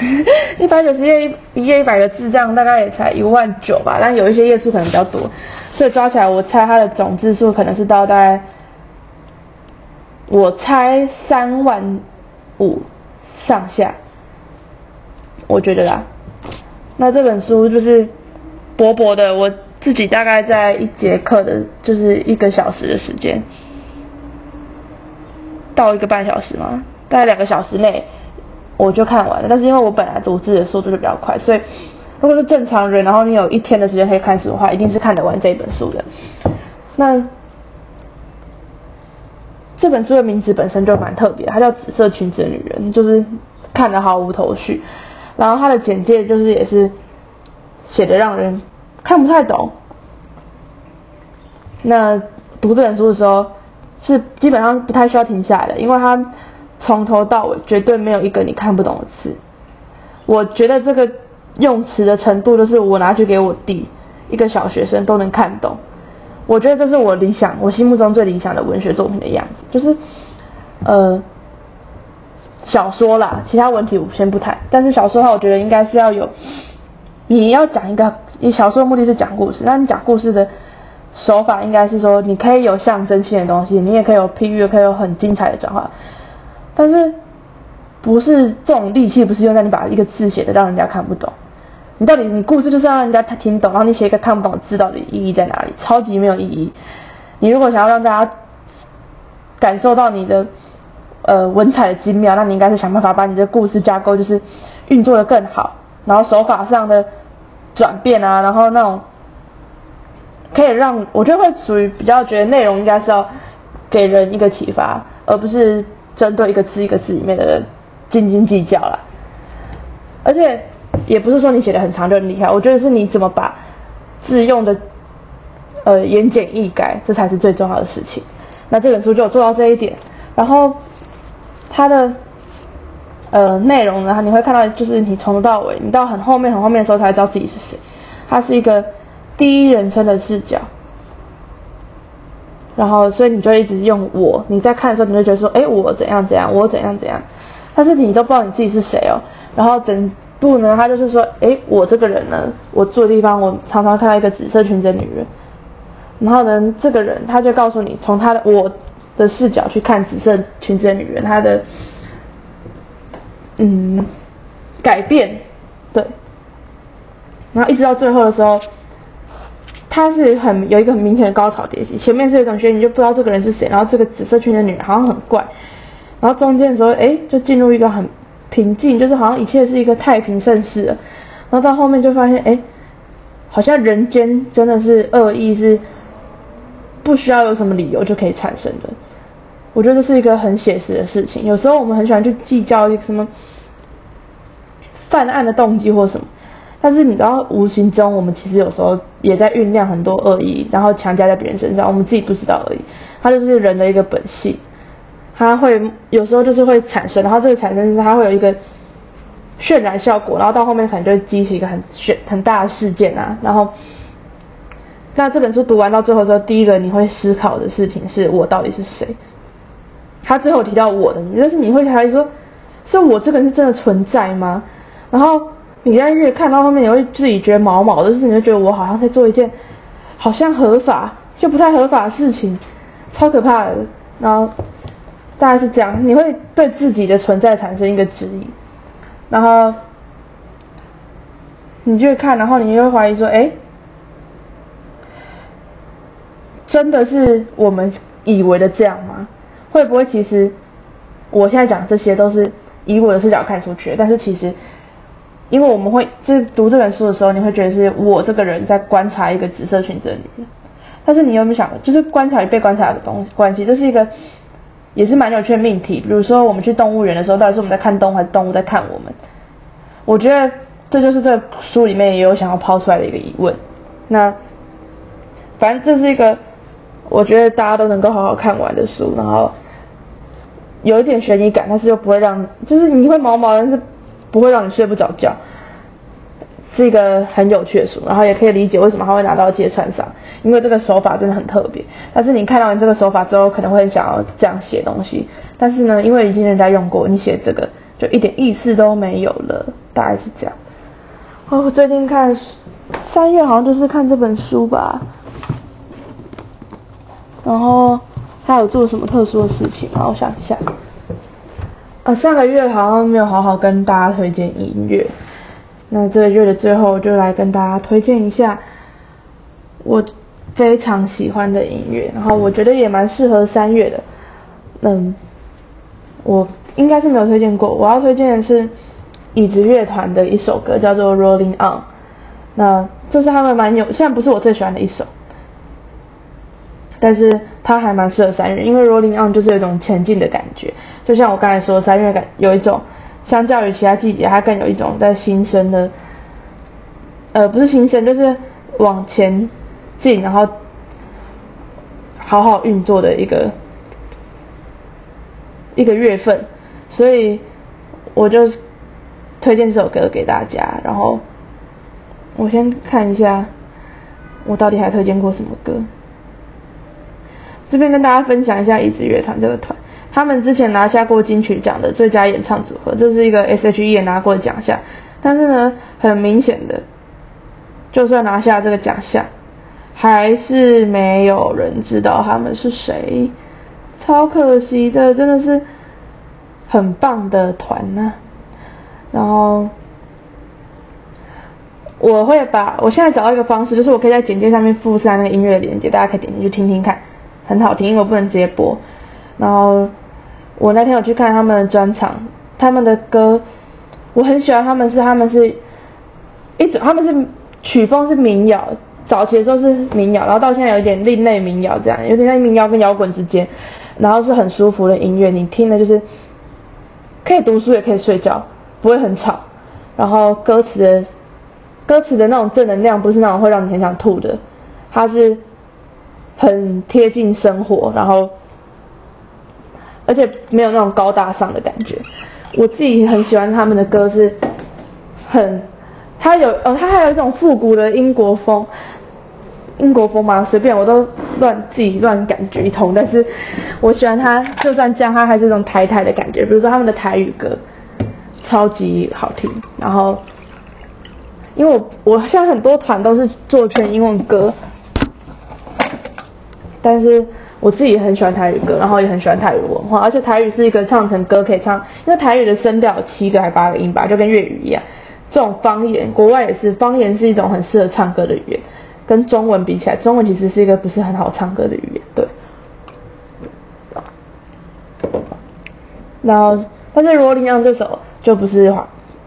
一百九十页一页一百个字，这样大概也才一万九吧，但有一些页数可能比较多，所以抓起来我猜它的总字数可能是到大概，我猜三万五上下，我觉得啦，那这本书就是薄薄的，我自己大概在一节课的，就是一个小时的时间。到一个半小时嘛，大概两个小时内我就看完了。但是因为我本来读字的速度就比较快，所以如果是正常人，然后你有一天的时间可以看书的话，一定是看得完这本书的。那这本书的名字本身就蛮特别，它叫《紫色裙子的女人》，就是看得毫无头绪。然后它的简介就是也是写的让人看不太懂。那读这本书的时候。是基本上不太需要停下来的，因为它从头到尾绝对没有一个你看不懂的词。我觉得这个用词的程度，就是我拿去给我弟一个小学生都能看懂。我觉得这是我理想，我心目中最理想的文学作品的样子，就是呃小说啦，其他文体我先不谈。但是小说的话，我觉得应该是要有，你要讲一个，你小说的目的是讲故事，那你讲故事的。手法应该是说，你可以有象征性的东西，你也可以有譬喻，可以有很精彩的转化，但是不是这种力气不是用在你把一个字写的让人家看不懂，你到底你故事就是要让人家听懂，然后你写一个看不懂的字到底意义在哪里？超级没有意义。你如果想要让大家感受到你的呃文采的精妙，那你应该是想办法把你的故事架构就是运作的更好，然后手法上的转变啊，然后那种。可以让我觉得会属于比较觉得内容应该是要给人一个启发，而不是针对一个字一个字里面的斤斤计较啦。而且也不是说你写的很长就很厉害，我觉得是你怎么把字用的呃言简意赅，这才是最重要的事情。那这本书就做到这一点，然后它的呃内容呢，你会看到就是你从头到尾，你到很后面很后面的时候才知道自己是谁。它是一个第一人称的视角，然后所以你就一直用我，你在看的时候你就觉得说，哎，我怎样怎样，我怎样怎样，但是你都不知道你自己是谁哦。然后整部呢，他就是说，哎，我这个人呢，我住的地方，我常常看到一个紫色裙子的女人。然后呢，这个人他就告诉你，从他的我的视角去看紫色裙子的女人，她的嗯改变，对。然后一直到最后的时候，他是很有一个很明显的高潮迭起，前面是一种学你就不知道这个人是谁，然后这个紫色裙的女人好像很怪，然后中间的时候，哎，就进入一个很平静，就是好像一切是一个太平盛世了。然后到后面就发现，哎，好像人间真的是恶意是。不需要有什么理由就可以产生的，我觉得这是一个很写实的事情。有时候我们很喜欢去计较一个什么犯案的动机或什么，但是你知道，无形中我们其实有时候也在酝酿很多恶意，然后强加在别人身上，我们自己不知道而已。它就是人的一个本性，它会有时候就是会产生，然后这个产生是它会有一个渲染效果，然后到后面可能就会激起一个很渲很大的事件啊，然后。那这本书读完到最后之后，第一个你会思考的事情是我到底是谁？他最后提到我的名字，但是你会怀疑说，是我这个人是真的存在吗？然后你在越看到后面，你会自己觉得毛毛的，就是你会觉得我好像在做一件好像合法又不太合法的事情，超可怕的。然后大概是这样，你会对自己的存在产生一个质疑，然后你越看，然后你又会怀疑说，哎。真的是我们以为的这样吗？会不会其实我现在讲这些都是以我的视角看出去，但是其实因为我们会这读这本书的时候，你会觉得是我这个人在观察一个紫色裙子的女人，但是你有没有想，就是观察与被观察的东西关系，这是一个也是蛮有趣的命题。比如说我们去动物园的时候，到底是我们在看动物，还是动物在看我们？我觉得这就是这书里面也有想要抛出来的一个疑问。那反正这是一个。我觉得大家都能够好好看完的书，然后有一点悬疑感，但是又不会让，就是你会毛毛，但是不会让你睡不着觉，是一个很有趣的书，然后也可以理解为什么他会拿到揭穿上，因为这个手法真的很特别。但是你看到你这个手法之后，可能会想要这样写东西，但是呢，因为已经人家用过，你写这个就一点意思都没有了，大概是这样。哦，我最近看三月好像就是看这本书吧。然后他有做什么特殊的事情吗？我想一下。啊，上个月好像没有好好跟大家推荐音乐。那这个月的最后，就来跟大家推荐一下我非常喜欢的音乐。然后我觉得也蛮适合三月的。嗯，我应该是没有推荐过。我要推荐的是椅子乐团的一首歌，叫做《Rolling On》。那这是他们蛮有，虽然不是我最喜欢的一首。但是它还蛮适合三月，因为 Rolling On 就是有一种前进的感觉，就像我刚才说，三月感有一种相较于其他季节，它更有一种在新生的，呃，不是新生，就是往前进，然后好好运作的一个一个月份，所以我就推荐这首歌给大家。然后我先看一下，我到底还推荐过什么歌。这边跟大家分享一下椅子乐团这个团，他们之前拿下过金曲奖的最佳演唱组合，这是一个 S.H.E 也拿过的奖项。但是呢，很明显的，就算拿下这个奖项，还是没有人知道他们是谁，超可惜的，真的是很棒的团呢。然后我会把我现在找到一个方式，就是我可以在简介上面附上那个音乐的链接，大家可以点进去听听看。很好听，因为我不能直接播。然后我那天有去看他们的专场，他们的歌我很喜欢，他们是他们是一种他们是曲风是民谣，早期的时候是民谣，然后到现在有一点另类民谣这样，有点像民谣跟摇滚之间，然后是很舒服的音乐，你听的就是可以读书也可以睡觉，不会很吵，然后歌词的歌词的那种正能量不是那种会让你很想吐的，它是很贴近生活，然后而且没有那种高大上的感觉。我自己很喜欢他们的歌，是很，他有哦，他还有一种复古的英国风，英国风嘛，随便我都乱自己乱感觉一通，但是我喜欢他，就算这样，他还是这种台台的感觉，比如说他们的台语歌，超级好听，然后，因为我我现在很多团都是做全英文歌，但是。我自己也很喜欢台语歌，然后也很喜欢台语文化，而且台语是一个唱成歌可以唱，因为台语的声调有七个还八个音吧，就跟粤语一样。这种方言，国外也是，方言是一种很适合唱歌的语言。跟中文比起来，中文其实是一个不是很好唱歌的语言，对。然后，但是罗林昂这首就不是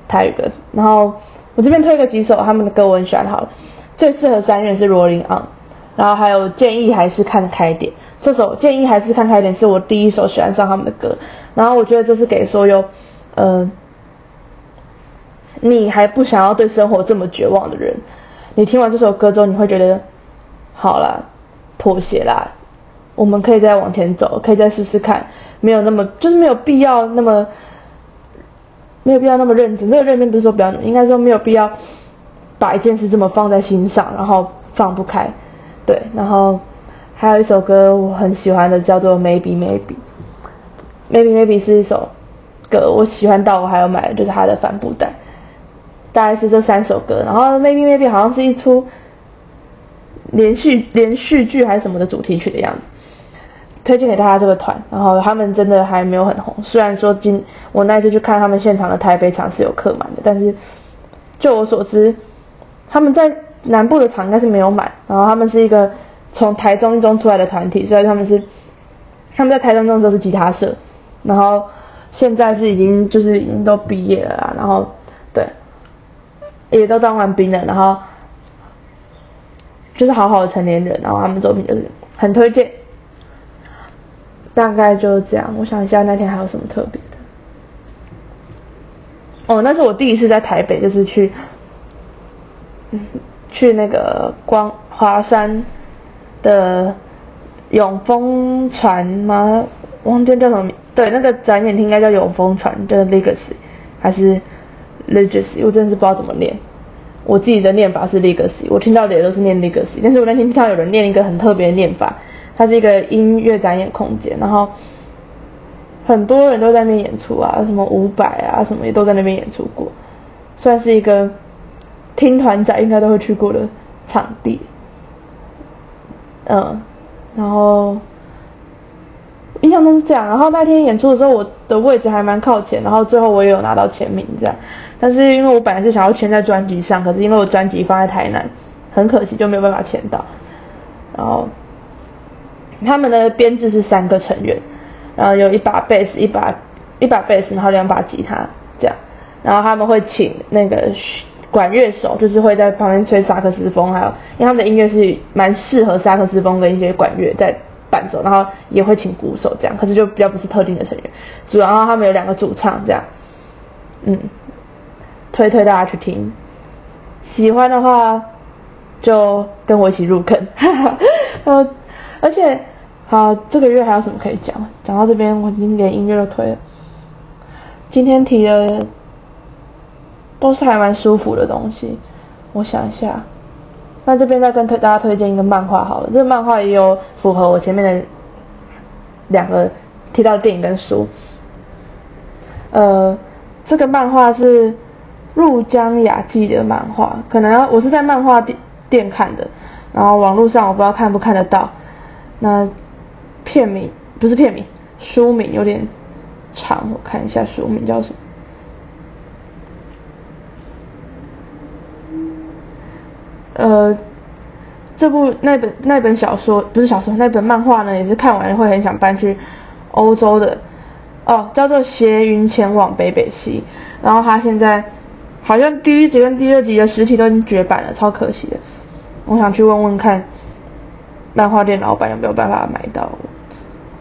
台语歌。然后我这边推个几首他们的歌，我很喜欢。好了，最适合三月是罗林昂，然后还有建议还是看开点。这首建议还是看开点，是我第一首喜欢上他们的歌。然后我觉得这是给所有，呃，你还不想要对生活这么绝望的人，你听完这首歌之后，你会觉得，好了，妥协啦，我们可以再往前走，可以再试试看，没有那么，就是没有必要那么，没有必要那么认真。这个认真不是说不要，应该说没有必要把一件事这么放在心上，然后放不开，对，然后。还有一首歌我很喜欢的，叫做 Maybe Maybe。Maybe Maybe 是一首歌，我喜欢到我还要买的就是它的帆布袋。大概是这三首歌，然后 Maybe Maybe 好像是一出连续连续剧还是什么的主题曲的样子。推荐给大家这个团，然后他们真的还没有很红。虽然说今我那次去看他们现场的台北场是有客满的，但是就我所知，他们在南部的场应该是没有满。然后他们是一个。从台中一中出来的团体，所以他们是他们在台中中的时候是吉他社，然后现在是已经就是已经都毕业了，然后对，也都当完兵了，然后就是好好的成年人，然后他们作品就是很推荐，大概就是这样。我想一下那天还有什么特别的，哦，那是我第一次在台北，就是去，去那个光华山。的永丰船吗？忘记叫什么名？对，那个展演厅应该叫永丰船，就是 Legacy 还是 Legacy？我真的是不知道怎么念。我自己的念法是 Legacy，我听到的也都是念 Legacy。但是我那天听到有人念一个很特别的念法，它是一个音乐展演空间，然后很多人都在那边演出啊，什么伍佰啊，什么也都在那边演出过，算是一个听团仔应该都会去过的场地。嗯，然后印象中是这样。然后那天演出的时候，我的位置还蛮靠前，然后最后我也有拿到签名这样。但是因为我本来是想要签在专辑上，可是因为我专辑放在台南，很可惜就没有办法签到。然后他们的编制是三个成员，然后有一把贝斯，一把一把贝斯，然后两把吉他这样。然后他们会请那个。管乐手就是会在旁边吹萨克斯风，还有因为他们的音乐是蛮适合萨克斯风跟一些管乐在伴奏，然后也会请鼓手这样，可是就比较不是特定的成员。主要他们有两个主唱这样，嗯，推推大家去听，喜欢的话就跟我一起入坑，哈哈。呃，而且好，这个月还有什么可以讲？讲到这边我已经连音乐都推了，今天提了。都是还蛮舒服的东西，我想一下，那这边再跟推大家推荐一个漫画好了，这个漫画也有符合我前面的两个提到的电影跟书，呃，这个漫画是入江雅纪的漫画，可能我是在漫画店店看的，然后网络上我不知道看不看得到，那片名不是片名，书名有点长，我看一下书名叫什么。呃，这部那本那本小说不是小说，那本漫画呢，也是看完会很想搬去欧洲的哦，叫做《斜云前往北北西》，然后它现在好像第一集跟第二集的实体都已经绝版了，超可惜的。我想去问问看，漫画店老板有没有办法买到，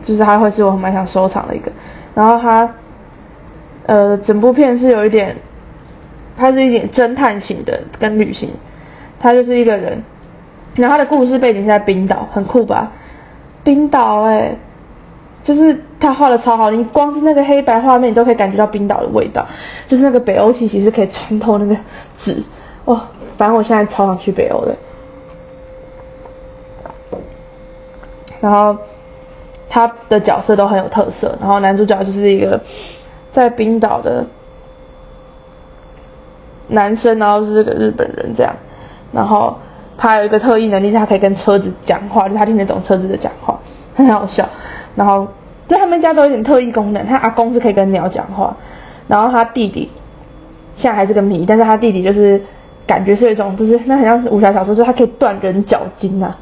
就是它会是我蛮想收藏的一个。然后它，呃，整部片是有一点，它是一点侦探型的跟旅行，他就是一个人，然后他的故事背景是在冰岛，很酷吧？冰岛哎，就是他画的超好，你光是那个黑白画面，你都可以感觉到冰岛的味道，就是那个北欧气息是可以穿透那个纸，哦，反正我现在超想去北欧的。然后他的角色都很有特色，然后男主角就是一个在冰岛的男生，然后是这个日本人这样，然后他有一个特异能力，是他可以跟车子讲话，就是他听得懂车子的讲话，很好笑。然后在他们家都有点特异功能，他阿公是可以跟鸟讲话，然后他弟弟现在还是个谜，但是他弟弟就是感觉是一种，就是那很像武侠小说，就是他可以断人脚筋啊，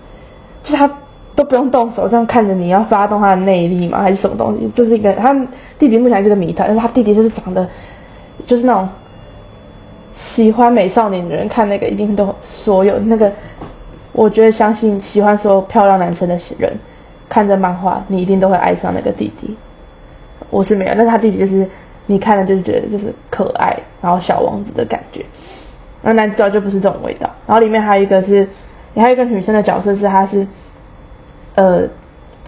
就是他。都不用动手，这样看着你要发动他的内力吗？还是什么东西？这是一个他弟弟目前还是个谜团，但是他弟弟就是长得就是那种喜欢美少年的人看那个一定都所有那个，我觉得相信喜欢所有漂亮男生的人看着漫画，你一定都会爱上那个弟弟。我是没有，但他弟弟就是你看了就是觉得就是可爱，然后小王子的感觉。那男主角就不是这种味道。然后里面还有一个是，还有一个女生的角色是他是。呃，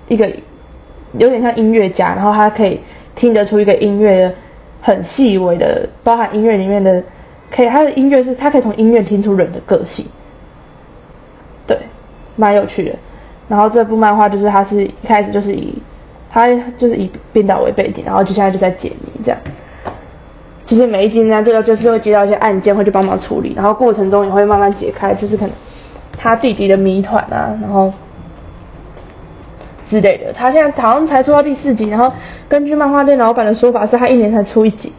一个有点像音乐家，然后他可以听得出一个音乐的很细微的，包含音乐里面的，可以他的音乐是，他可以从音乐听出人的个性，对，蛮有趣的。然后这部漫画就是他是一开始就是以他就是以冰岛为背景，然后就现在就在解谜这样，就是每一集呢，这个就是会接到一些案件，会去帮忙处理，然后过程中也会慢慢解开，就是可能他弟弟的谜团啊，然后。之类的，他现在好像才出到第四集，然后根据漫画店老板的说法是，他一年才出一集，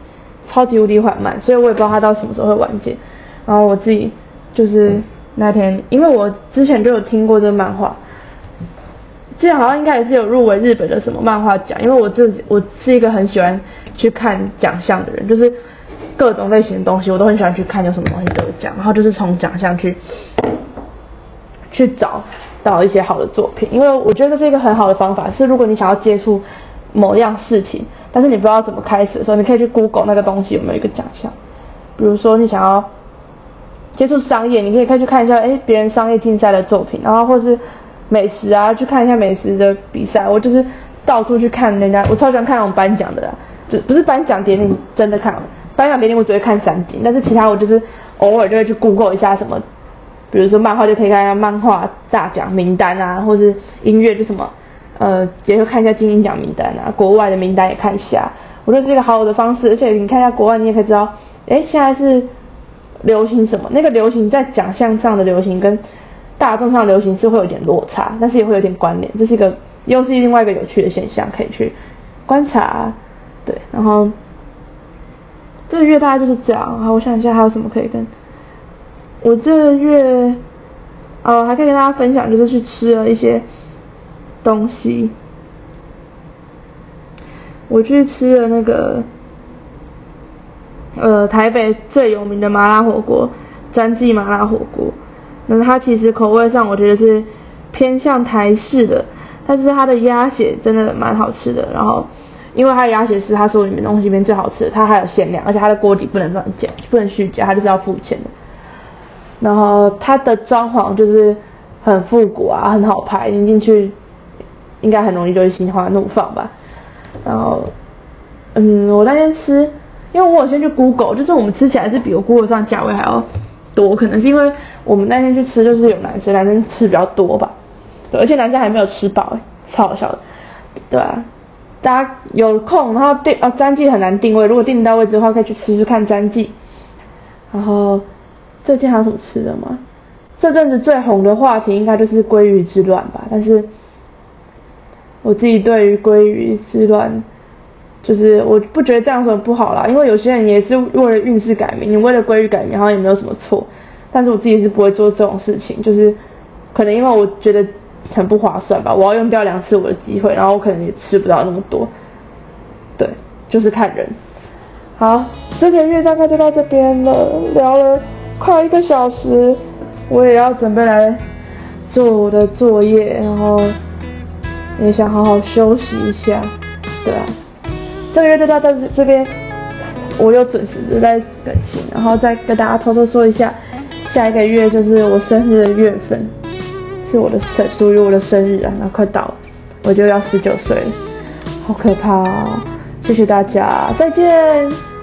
超级无敌缓慢，所以我也不知道它到什么时候会完结。然后我自己就是那天，因为我之前就有听过这个漫画，之前好像应该也是有入围日本的什么漫画奖，因为我自己我是一个很喜欢去看奖项的人，就是各种类型的东西我都很喜欢去看有什么东西得奖，然后就是从奖项去去找。到一些好的作品，因为我觉得这是一个很好的方法。是如果你想要接触某样事情，但是你不知道怎么开始的时候，你可以去 Google 那个东西有没有一个奖项。比如说你想要接触商业，你可以可以去看一下，哎，别人商业竞赛的作品，然后或是美食啊，去看一下美食的比赛。我就是到处去看人家，我超喜欢看那种颁奖的，就不是颁奖典礼，真的看颁奖典礼我只会看三集，但是其他我就是偶尔就会去 Google 一下什么。比如说漫画就可以看一下漫画大奖名单啊，或是音乐就什么，呃，结合看一下金鹰奖名单啊，国外的名单也看一下，我觉得是一个好的方式。而且你看一下国外，你也可以知道，哎，现在是流行什么？那个流行在奖项上的流行跟大众上流行是会有点落差，但是也会有点关联，这是一个又是另外一个有趣的现象，可以去观察。对，然后这个月大概就是这样。好，我想一下还有什么可以跟。我这个月，呃，还可以跟大家分享，就是去吃了一些东西。我去吃了那个，呃，台北最有名的麻辣火锅——詹记麻辣火锅。那它其实口味上，我觉得是偏向台式的，但是它的鸭血真的蛮好吃的。然后，因为它的鸭血是它所有里面东西里面最好吃的，它还有限量，而且它的锅底不能乱加，不能虚加，它就是要付钱的。然后它的装潢就是很复古啊，很好拍，你进去应该很容易就会心花怒放吧。然后，嗯，我那天吃，因为我有先去 Google，就是我们吃起来是比我 Google 上价位还要多，可能是因为我们那天去吃就是有男生，男生吃比较多吧，对，而且男生还没有吃饱，超好笑的，对啊，大家有空然后定哦，詹记很难定位，如果定到位置的话，可以去吃吃看詹记，然后。最近还有什么吃的吗？这阵子最红的话题应该就是鲑鱼之乱吧。但是我自己对于鲑鱼之乱，就是我不觉得这样说不好啦，因为有些人也是为了运势改名，你为了鲑鱼改名好像也没有什么错。但是我自己是不会做这种事情，就是可能因为我觉得很不划算吧，我要用掉两次我的机会，然后我可能也吃不到那么多。对，就是看人。好，这个月大概就到这边了，聊了。快一个小时，我也要准备来做我的作业，然后也想好好休息一下，对啊，这个月就到这这边，我又准时的在更新，然后再跟大家偷偷说一下，下一个月就是我生日的月份，是我的生属于我的生日啊，那快到了，我就要十九岁，好可怕哦！谢谢大家，再见。